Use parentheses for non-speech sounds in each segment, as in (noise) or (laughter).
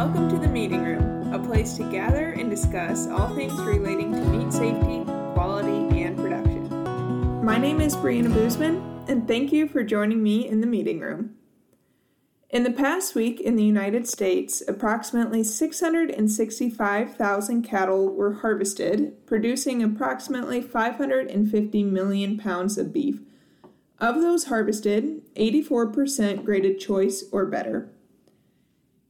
Welcome to the Meeting Room, a place to gather and discuss all things relating to meat safety, quality, and production. My name is Brianna Boozman, and thank you for joining me in the Meeting Room. In the past week in the United States, approximately 665,000 cattle were harvested, producing approximately 550 million pounds of beef. Of those harvested, 84% graded choice or better.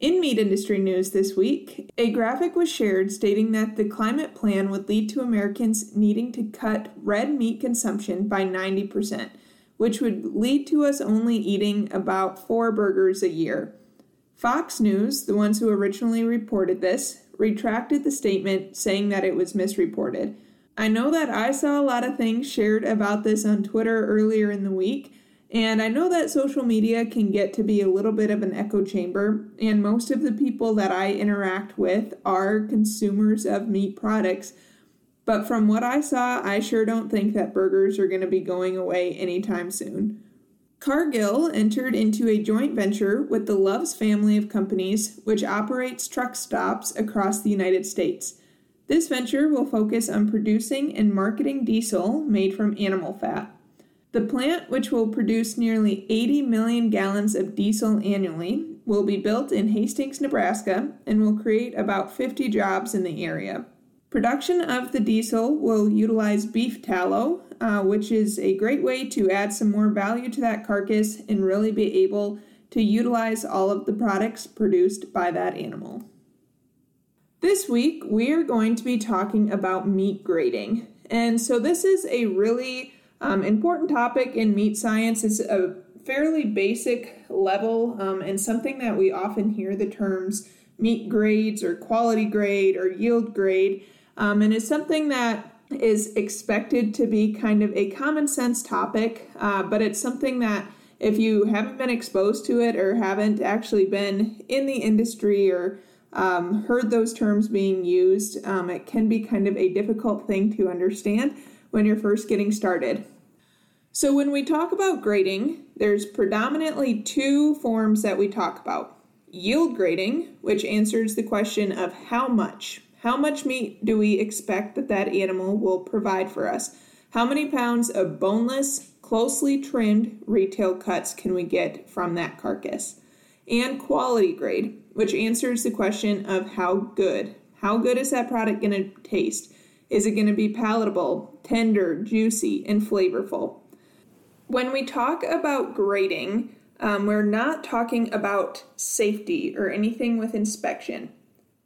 In meat industry news this week, a graphic was shared stating that the climate plan would lead to Americans needing to cut red meat consumption by 90%, which would lead to us only eating about four burgers a year. Fox News, the ones who originally reported this, retracted the statement saying that it was misreported. I know that I saw a lot of things shared about this on Twitter earlier in the week, and I know that social media can get to be a little bit of an echo chamber, and most of the people that I interact with are consumers of meat products. But from what I saw, I sure don't think that burgers are going to be going away anytime soon. Cargill entered into a joint venture with the Love's family of companies, which operates truck stops across the United States. This venture will focus on producing and marketing diesel made from animal fat. The plant, which will produce nearly 80 million gallons of diesel annually, will be built in Hastings, Nebraska, and will create about 50 jobs in the area. Production of the diesel will utilize beef tallow, uh, which is a great way to add some more value to that carcass and really be able to utilize all of the products produced by that animal. This week, we are going to be talking about meat grading. And so, this is a really um, important topic in meat science. is a fairly basic level um, and something that we often hear the terms meat grades or quality grade or yield grade. Um, and it's something that is expected to be kind of a common sense topic, uh, but it's something that if you haven't been exposed to it or haven't actually been in the industry or um, heard those terms being used, um, it can be kind of a difficult thing to understand when you're first getting started. So, when we talk about grading, there's predominantly two forms that we talk about yield grading, which answers the question of how much. How much meat do we expect that that animal will provide for us? How many pounds of boneless, closely trimmed retail cuts can we get from that carcass? And quality grade, which answers the question of how good. How good is that product going to taste? Is it going to be palatable, tender, juicy, and flavorful? When we talk about grading, um, we're not talking about safety or anything with inspection.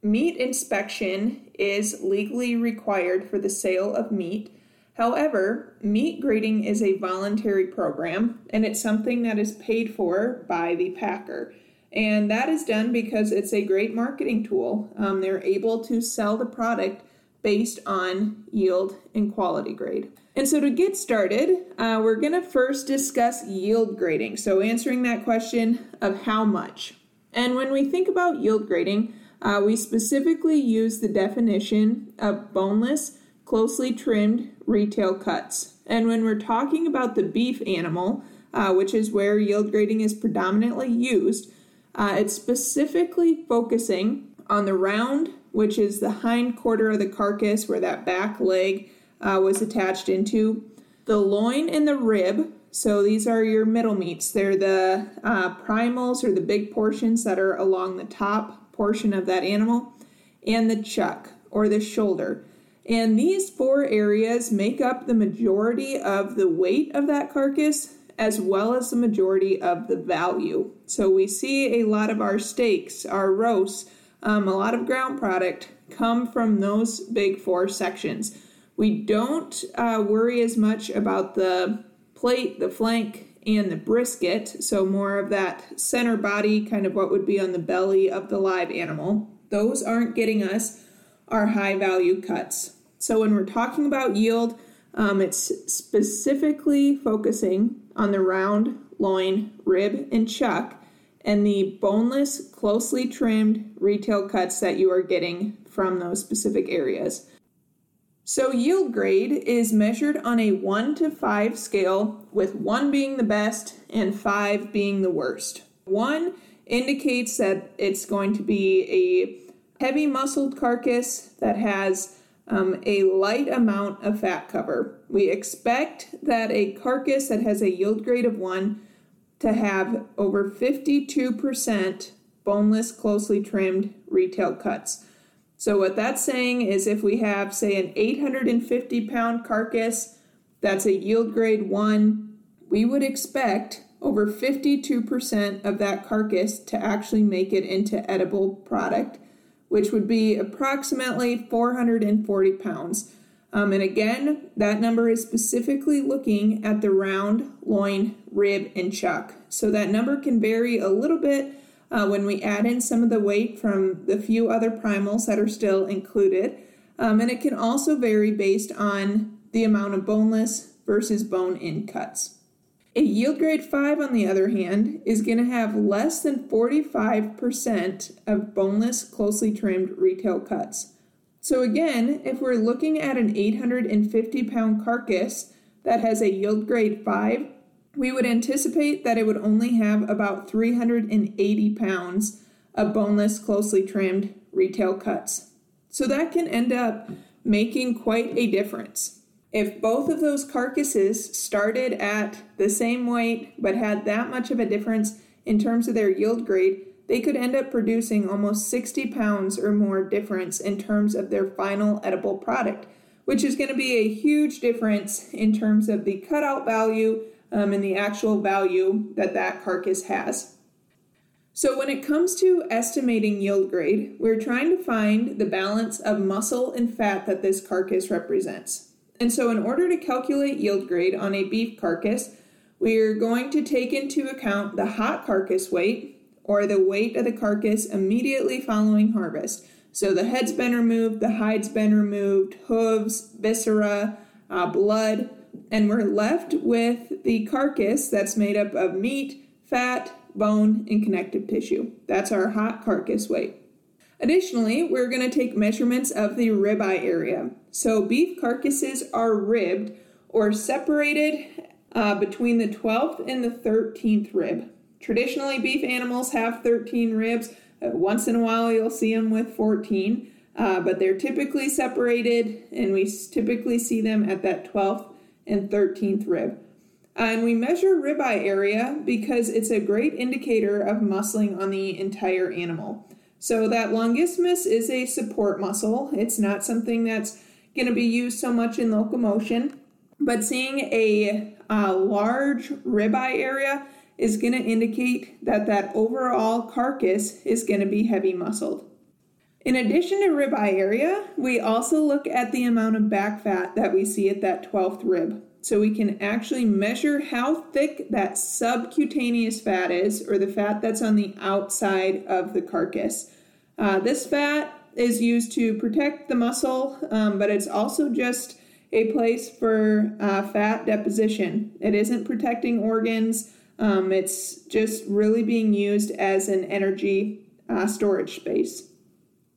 Meat inspection is legally required for the sale of meat. However, meat grading is a voluntary program and it's something that is paid for by the packer. And that is done because it's a great marketing tool. Um, they're able to sell the product based on yield and quality grade. And so to get started, uh, we're going to first discuss yield grading. So answering that question of how much. And when we think about yield grading, uh, we specifically use the definition of boneless, closely trimmed retail cuts. And when we're talking about the beef animal, uh, which is where yield grading is predominantly used, uh, it's specifically focusing on the round, which is the hind quarter of the carcass where that back leg uh, was attached into, the loin and the rib. So these are your middle meats. They're the uh, primals or the big portions that are along the top portion of that animal, and the chuck or the shoulder. And these four areas make up the majority of the weight of that carcass as well as the majority of the value. So we see a lot of our steaks, our roasts, um, a lot of ground product come from those big four sections. We don't uh, worry as much about the plate, the flank, and the brisket, so more of that center body, kind of what would be on the belly of the live animal. Those aren't getting us our high value cuts. So when we're talking about yield, um, it's specifically focusing on the round, loin, rib, and chuck and the boneless, closely trimmed retail cuts that you are getting from those specific areas. So, yield grade is measured on a 1 to 5 scale, with 1 being the best and 5 being the worst. 1 indicates that it's going to be a heavy muscled carcass that has um, a light amount of fat cover. We expect that a carcass that has a yield grade of 1 to have over 52% boneless, closely trimmed retail cuts. So, what that's saying is if we have, say, an 850 pound carcass that's a yield grade 1, we would expect over 52% of that carcass to actually make it into edible product, which would be approximately 440 pounds. Um, and again, that number is specifically looking at the round, loin, rib, and chuck. So that number can vary a little bit uh, when we add in some of the weight from the few other primals that are still included. Um, and it can also vary based on the amount of boneless versus bone in cuts. A yield grade 5, on the other hand, is going to have less than 45% of boneless, closely trimmed retail cuts. So, again, if we're looking at an 850 pound carcass that has a yield grade 5, we would anticipate that it would only have about 380 pounds of boneless, closely trimmed retail cuts. So, that can end up making quite a difference. If both of those carcasses started at the same weight but had that much of a difference in terms of their yield grade, they could end up producing almost 60 pounds or more difference in terms of their final edible product, which is going to be a huge difference in terms of the cutout value um, and the actual value that that carcass has. So, when it comes to estimating yield grade, we're trying to find the balance of muscle and fat that this carcass represents. And so, in order to calculate yield grade on a beef carcass, we're going to take into account the hot carcass weight, or the weight of the carcass immediately following harvest. So, the head's been removed, the hide's been removed, hooves, viscera, uh, blood, and we're left with the carcass that's made up of meat, fat, bone, and connective tissue. That's our hot carcass weight. Additionally, we're going to take measurements of the ribeye area. So, beef carcasses are ribbed or separated uh, between the 12th and the 13th rib. Traditionally, beef animals have 13 ribs. Uh, once in a while, you'll see them with 14, uh, but they're typically separated, and we typically see them at that 12th and 13th rib. and we measure ribeye area because it's a great indicator of muscling on the entire animal. So that longissimus is a support muscle. It's not something that's going to be used so much in locomotion, but seeing a, a large ribeye area is going to indicate that that overall carcass is going to be heavy muscled. In addition to ribeye area, we also look at the amount of back fat that we see at that 12th rib. So we can actually measure how thick that subcutaneous fat is, or the fat that's on the outside of the carcass. Uh, this fat is used to protect the muscle, um, but it's also just a place for uh, fat deposition. It isn't protecting organs, um, it's just really being used as an energy uh, storage space.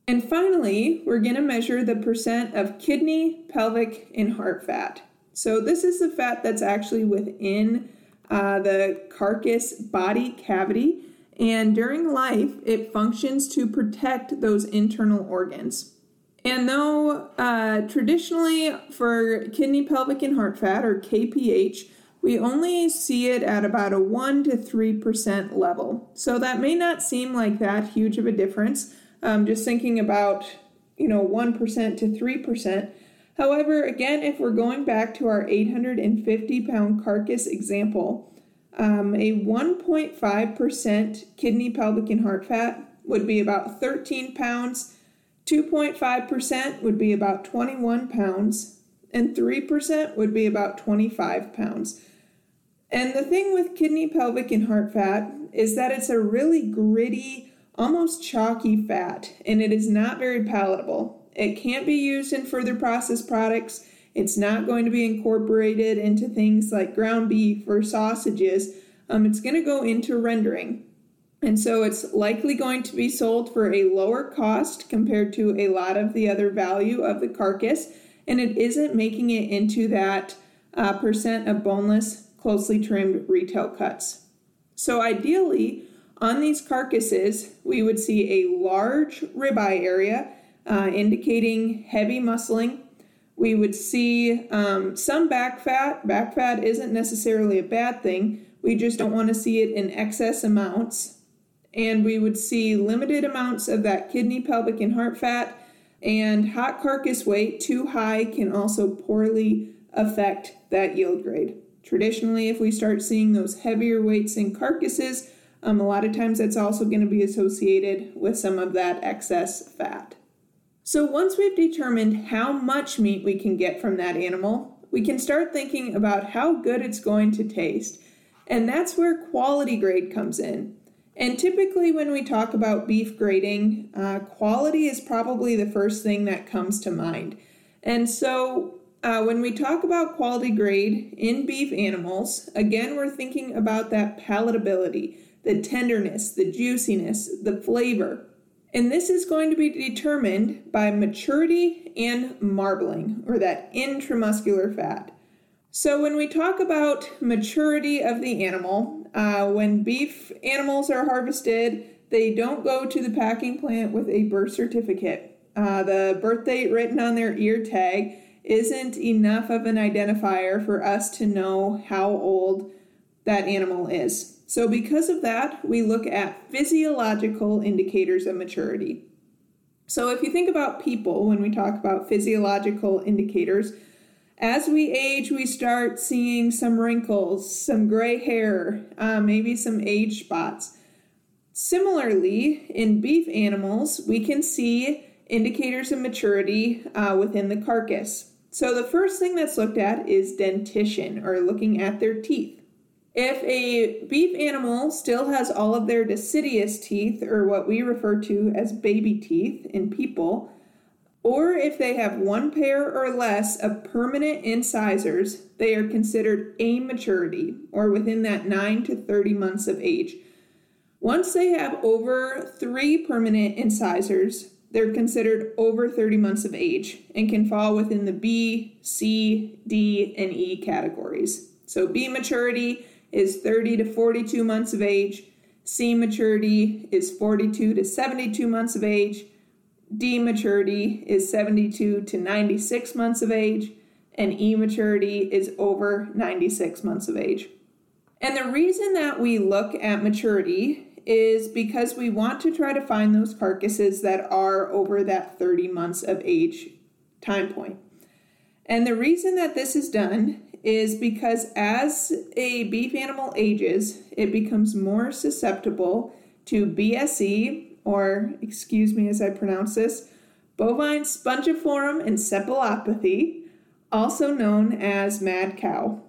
And finally, we're going to measure the percent of kidney, pelvic, and heart fat. So, this is the fat that's actually within uh, the carcass body cavity and during life, it functions to protect those internal organs. And though uh, traditionally for kidney, pelvic, and heart fat, or KPH, we only see it at about a 1 to 3% level. So that may not seem like that huge of a difference, um, just thinking about, you know, 1% to 3%. However, again, if we're going back to our 850 pound carcass example, um, a 1.5% kidney, pelvic, and heart fat would be about 13 pounds, 2.5% would be about 21 pounds, and 3% would be about 25 pounds. And the thing with kidney, pelvic, and heart fat is that it's a really gritty, almost chalky fat, and it is not very palatable. It can't be used in further processed products it's not going to be incorporated into things like ground beef or sausages. Um, it's going to go into rendering. And so it's likely going to be sold for a lower cost compared to a lot of the other value of the carcass. And it isn't making it into that uh, percent of boneless, closely trimmed retail cuts. So ideally, On these carcasses, we would see a large ribeye area uh, indicating heavy muscling. We would see um, some back fat. Back fat isn't necessarily a bad thing, we just don't want to see it in excess amounts. And we would see limited amounts of that kidney, pelvic, and heart fat. And hot carcass weight too high can also poorly affect that yield grade. Traditionally, if we start seeing those heavier weights in carcasses, um, a lot of times that's also going to be associated with some of that excess fat. So, once we've determined how much meat we can get from that animal, we can start thinking about how good it's going to taste. And that's where quality grade comes in. And typically, when we talk about beef grading, uh, quality is probably the first thing that comes to mind. And so, uh, when we talk about quality grade in beef animals, again, we're thinking about that palatability, the tenderness, the juiciness, the flavor. And this is going to be determined by maturity and marbling, or that intramuscular fat. So, when we talk about maturity of the animal, uh, when beef animals are harvested, they don't go to the packing plant with a birth certificate. Uh, the birth date written on their ear tag isn't enough of an identifier for us to know how old that animal is. So, because of that, we look at physiological indicators of maturity. So, if you think about people when we talk about physiological indicators, as we age, we start seeing some wrinkles, some gray hair, uh, maybe some age spots. Similarly, in beef animals, we can see indicators of maturity uh, within the carcass. So the first thing that's looked at is dentition, or looking at their teeth. If a beef animal still has all of their deciduous teeth, or what we refer to as baby teeth in people, or if they have one pair or less of permanent incisors, they are considered A maturity, or within that 9 to 30 months of age. Once they have over three permanent incisors, they're considered over 30 months of age and can fall within the B, C, D, and E categories. So B maturity is 30 to 42 months of age, C maturity is 42 to 72 months of age, D maturity is 72 to 96 months of age, and E maturity is over 96 months of age. And the reason that we look at maturity is because we want to try to find those carcasses that are over that 30 months of age time point. And the reason that this is done is because as a beef animal ages, it becomes more susceptible to BSE, or excuse me as I pronounce this, bovine spongiform encephalopathy, also known as mad cow.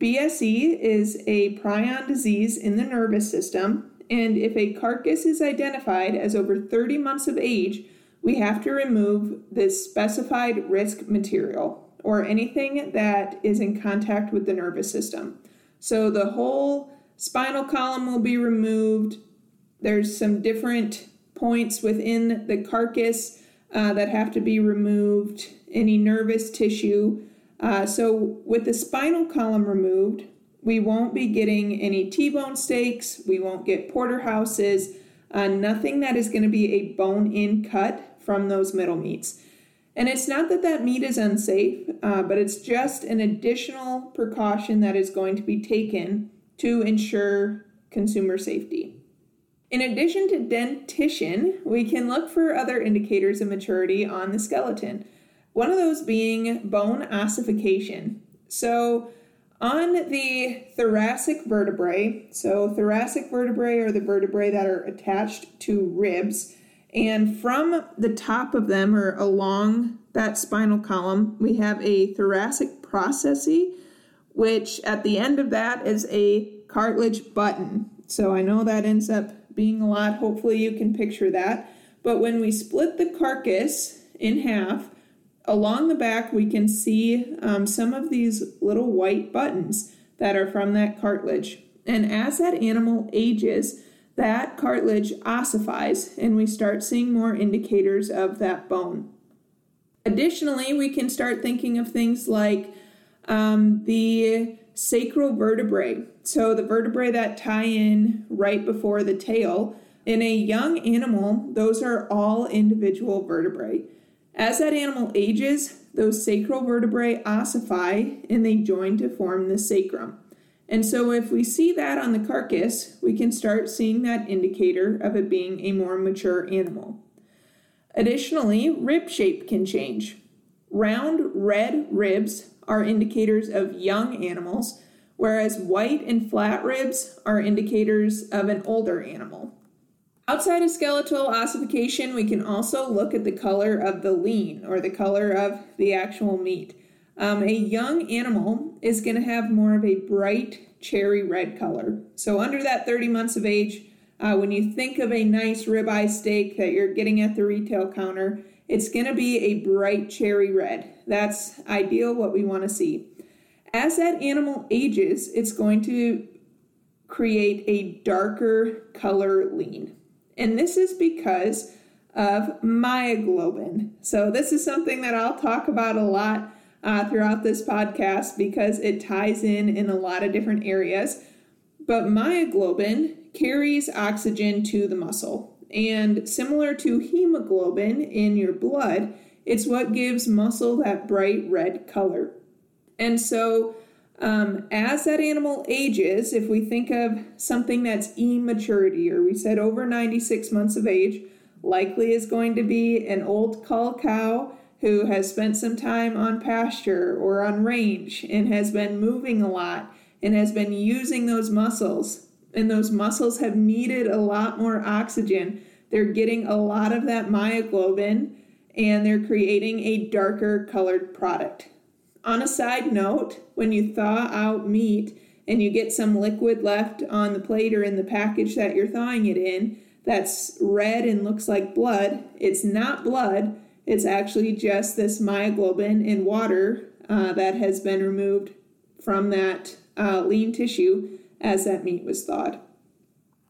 BSE is a prion disease in the nervous system and if a carcass is identified as over 30 months of age, we have to remove the specified risk material or anything that is in contact with the nervous system. So the whole spinal column will be removed. There's some different points within the carcass uh, that have to be removed, any nervous tissue. Uh, so, with the spinal column removed, we won't be getting any T bone steaks, we won't get porterhouses, uh, nothing that is going to be a bone in cut from those middle meats. And it's not that that meat is unsafe, uh, but it's just an additional precaution that is going to be taken to ensure consumer safety. In addition to dentition, we can look for other indicators of maturity on the skeleton. One of those being bone ossification. So, on the thoracic vertebrae, so thoracic vertebrae are the vertebrae that are attached to ribs, and from the top of them or along that spinal column, we have a thoracic processus, which at the end of that is a cartilage button. So I know that ends up being a lot. Hopefully, you can picture that. But when we split the carcass in half, along the back, we can see um, some of these little white buttons that are from that cartilage. And as that animal ages, that cartilage ossifies and we start seeing more indicators of that bone. Additionally, we can start thinking of things like um, the sacral vertebrae. So the vertebrae that tie in right before the tail. In a young animal, those are all individual vertebrae. As that animal ages, those sacral vertebrae ossify and they join to form the sacrum. And so, if we see that on the carcass, we can start seeing that indicator of it being a more mature animal. Additionally, rib shape can change. Round red ribs are indicators of young animals, whereas white and flat ribs are indicators of an older animal. Outside of skeletal ossification, we can also look at the color of the lean or the color of the actual meat. Um, a young animal is going to have more of a bright cherry red color. So, under that 30 months of age, uh, when you think of a nice ribeye steak that you're getting at the retail counter, it's going to be a bright cherry red. That's ideal what we want to see. As that animal ages, it's going to create a darker color lean. And this is because of myoglobin. So, this is something that I'll talk about a lot uh, throughout this podcast because it ties in in a lot of different areas. But myoglobin carries oxygen to the muscle. And similar to hemoglobin in your blood, it's what gives muscle that bright red color. And so, um, as that animal ages, if we think of something that's immaturity, or we said over 96 months of age, likely is going to be an old cull cow who has spent some time on pasture or on range and has been moving a lot and has been using those muscles. And those muscles have needed a lot more oxygen. They're getting a lot of that myoglobin and they're creating a darker colored product. On a side note, when you thaw out meat and you get some liquid left on the plate or in the package that you're thawing it in that's red and looks like blood, it's not blood. It's actually just this myoglobin in water uh, that has been removed from that uh, lean tissue as that meat was thawed.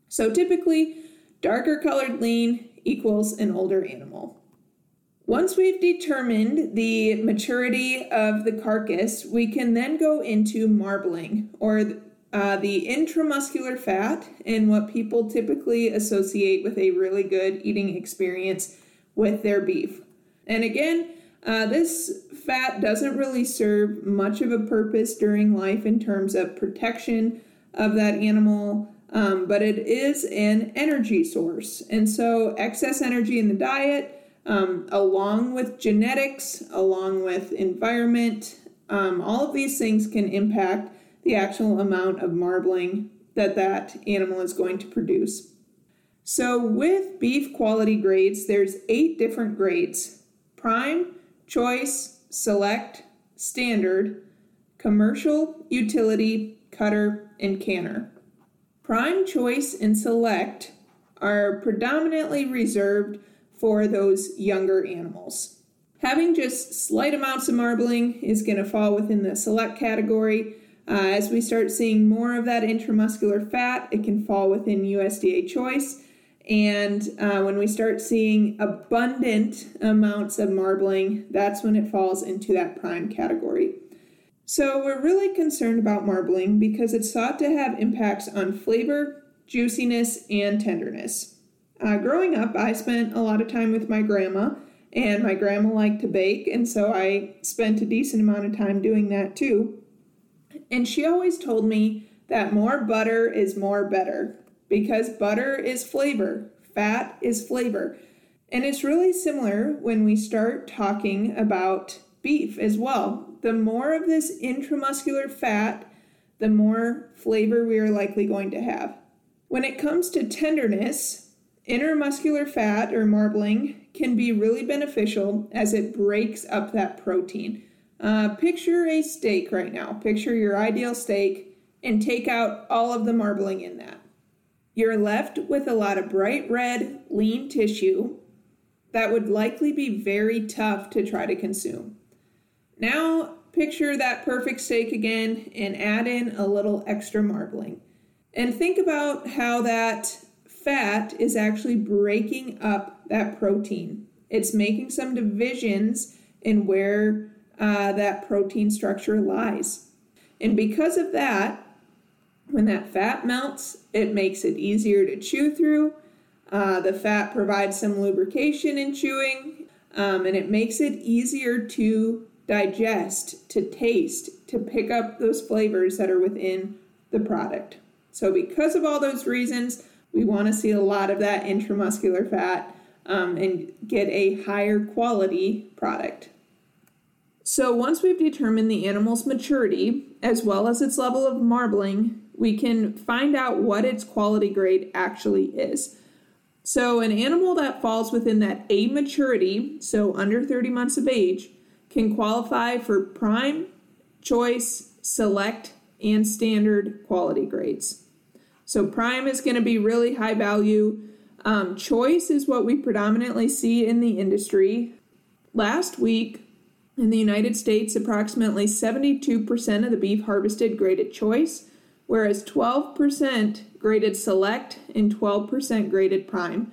So typically, darker colored lean equals an older animal. Once we've determined the maturity of the carcass, we can then go into marbling, or uh, the intramuscular fat, and what people typically associate with a really good eating experience with their beef. And again, uh, this fat doesn't really serve much of a purpose during life in terms of protection of that animal, um, but it is an energy source. And so, excess energy in the diet um, along with genetics, along with environment, um, all of these things can impact the actual amount of marbling that that animal is going to produce. So, with beef quality grades, there's eight different grades: prime, choice, select, standard, commercial, utility, cutter, and canner. Prime, choice, and select are predominantly reserved for those younger animals. Having just slight amounts of marbling is going to fall within the select category. Uh, as we start seeing more of that intramuscular fat, it can fall within USDA choice. And uh, when we start seeing abundant amounts of marbling, that's when it falls into that prime category. So we're really concerned about marbling because it's thought to have impacts on flavor, juiciness, and tenderness. Uh, growing up, I spent a lot of time with my grandma, and my grandma liked to bake, and so I spent a decent amount of time doing that too. And she always told me that more butter is more better because butter is flavor, fat is flavor. And it's really similar when we start talking about beef as well. The more of this intramuscular fat, the more flavor we are likely going to have. When it comes to tenderness, Intramuscular fat or marbling can be really beneficial as it breaks up that protein. Uh, picture a steak right now. Picture your ideal steak and take out all of the marbling in that. You're left with a lot of bright red, lean tissue that would likely be very tough to try to consume. Now, picture that perfect steak again and add in a little extra marbling. And think about how that fat is actually breaking up that protein. It's making some divisions in where uh, that protein structure lies. And because of that, when that fat melts, it makes it easier to chew through. Uh, the fat provides some lubrication in chewing, um, and it makes it easier to digest, to taste, to pick up those flavors that are within the product. So, because of all those reasons, we want to see a lot of that intramuscular fat um, and get a higher quality product. So, once we've determined the animal's maturity as well as its level of marbling, we can find out what its quality grade actually is. So, an animal that falls within that A maturity, so under 30 months of age, can qualify for prime, choice, select, and standard quality grades. So, prime is going to be really high value. Um, choice is what we predominantly see in the industry. Last week, in the United States, approximately 72% of the beef harvested graded choice, whereas 12% graded select and 12% graded prime.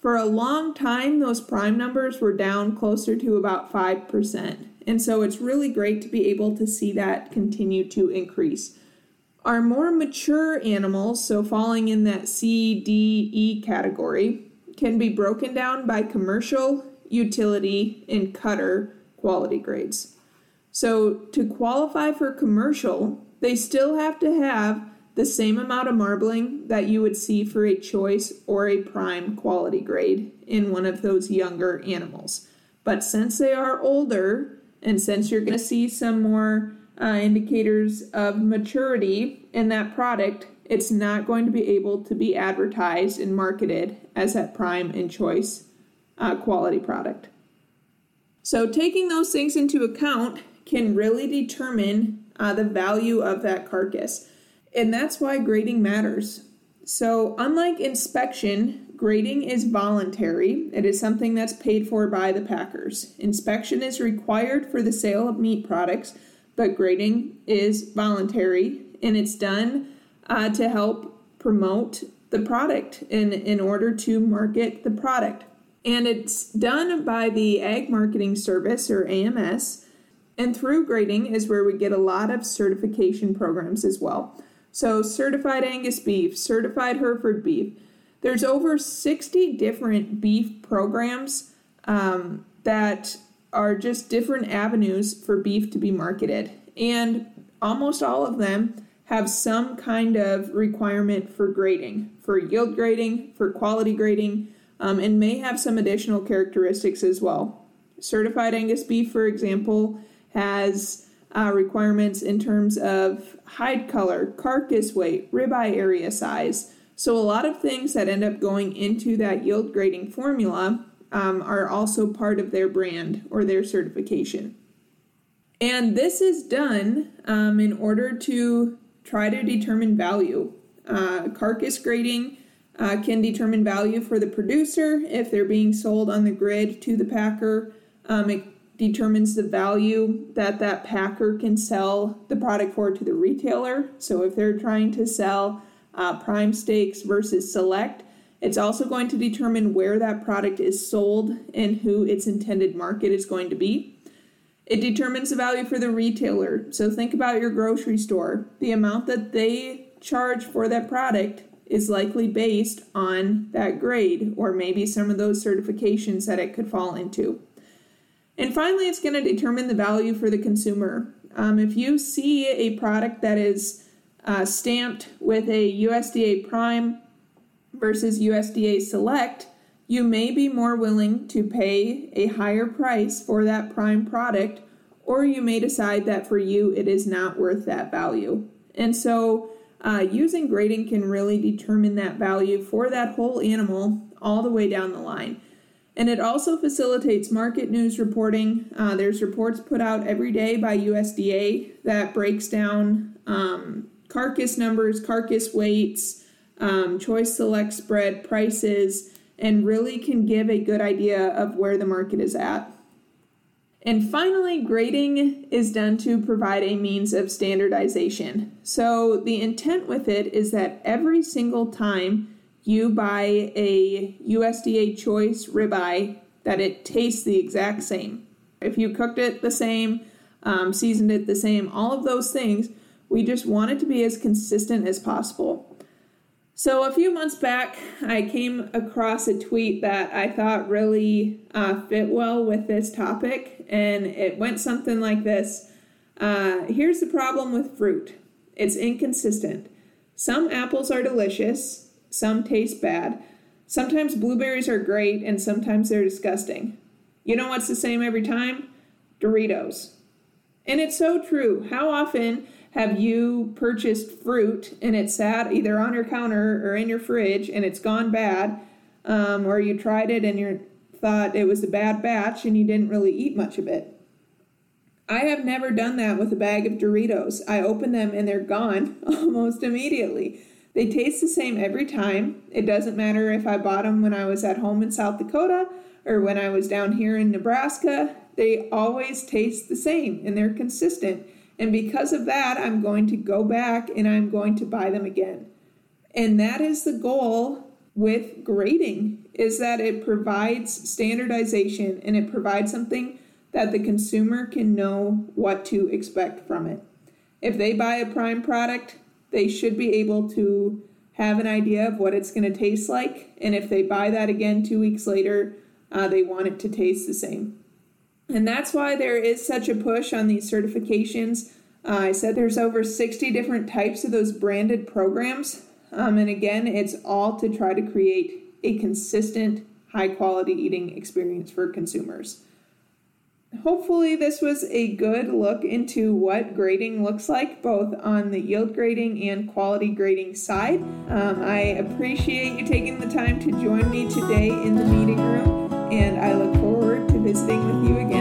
For a long time, those prime numbers were down closer to about 5%. And so it's really great to be able to see that continue to increase. Our more mature animals, so falling in that C, D, E category, can be broken down by commercial, utility, and cutter quality grades. So, to qualify for commercial, they still have to have the same amount of marbling that you would see for a choice or a prime quality grade in one of those younger animals. But since they are older, and since you're going to see some more uh, indicators of maturity in that product, it's not going to be able to be advertised and marketed as that prime and choice uh, quality product. So, taking those things into account can really determine uh, the value of that carcass. And that's why grading matters. So, unlike inspection, grading is voluntary. It is something that's paid for by the packers. Inspection is required for the sale of meat products, but grading is voluntary and it's done uh, to help promote the product in, in order to market the product and it's done by the Ag Marketing Service or AMS. And through grading is where we get a lot of certification programs as well. So, certified Angus beef, certified Hereford beef. There's over 60 different beef programs um, that are just different avenues for beef to be marketed. And almost all of them have some kind of requirement for grading, for yield grading, for quality grading, um, and may have some additional characteristics as well. Certified Angus beef, for example, has uh, requirements in terms of hide color, carcass weight, ribeye area size. So, a lot of things that end up going into that yield grading formula um, are also part of their brand or their certification. And this is done um, in order to try to determine value. Uh, carcass grading uh, can determine value for the producer if they're being sold on the grid to the packer. Um, it determines the value that that packer can sell the product for to the retailer. So if they're trying to sell uh, prime steaks versus select, it's also going to determine where that product is sold and who its intended market is going to be. It determines the value for the retailer. So think about your grocery store. The amount that they charge for that product is likely based on that grade or maybe some of those certifications that it could fall into. And finally, it's going to determine the value for the consumer. Um, if you see a product that is uh, stamped with a USDA Prime versus USDA Select, you may be more willing to pay a higher price for that Prime product, or you may decide that for you it is not worth that value. And so, uh, using grading can really determine that value for that whole animal all the way down the line. And it also facilitates market news reporting. Uh, there's reports put out every day by USDA that breaks down um, carcass numbers, carcass weights, um, choice select spread prices, and really can give a good idea of where the market is at. And finally, grading is done to provide a means of standardization. So the intent with it is that every single time you buy a USDA choice ribeye, that it tastes the exact same. If you cooked it the same, um, seasoned it the same, all of those things, We just want it to be as consistent as possible. So, a few months back, I came across a tweet that I thought really uh, fit well with this topic, and it went something like this uh, Here's the problem with fruit it's inconsistent. Some apples are delicious, some taste bad. Sometimes blueberries are great, and sometimes they're disgusting. You know what's the same every time? Doritos. And it's so true. How often have you purchased fruit and it's sat either on your counter or in your fridge and it's gone bad, um, or you tried it and you thought it was a bad batch and you didn't really eat much of it? I have never done that with a bag of Doritos. I open them and they're gone (laughs) almost immediately. They taste the same every time. It doesn't matter if I bought them when I was at home in South Dakota or when I was down here in Nebraska. They always taste the same and they're consistent. And because of that, I'm going to go back and I'm going to buy them again. And that is the goal with grading is that it provides standardization and it provides something that the consumer can know what to expect from it. If they buy a prime product, they should be able to have an idea of what it's going to taste like. And if they buy that again two weeks later, uh, they want it to taste the same. And that's why there is such a push on these certifications. Uh, I said there's over 60 different types of those branded programs. Um, and again, it's all to try to create a consistent, high quality eating experience for consumers. Hopefully, this was a good look into what grading looks like, both on the yield grading and quality grading side. Um, I appreciate you taking the time to join me today in the meeting room, and I look forward to visiting with you again.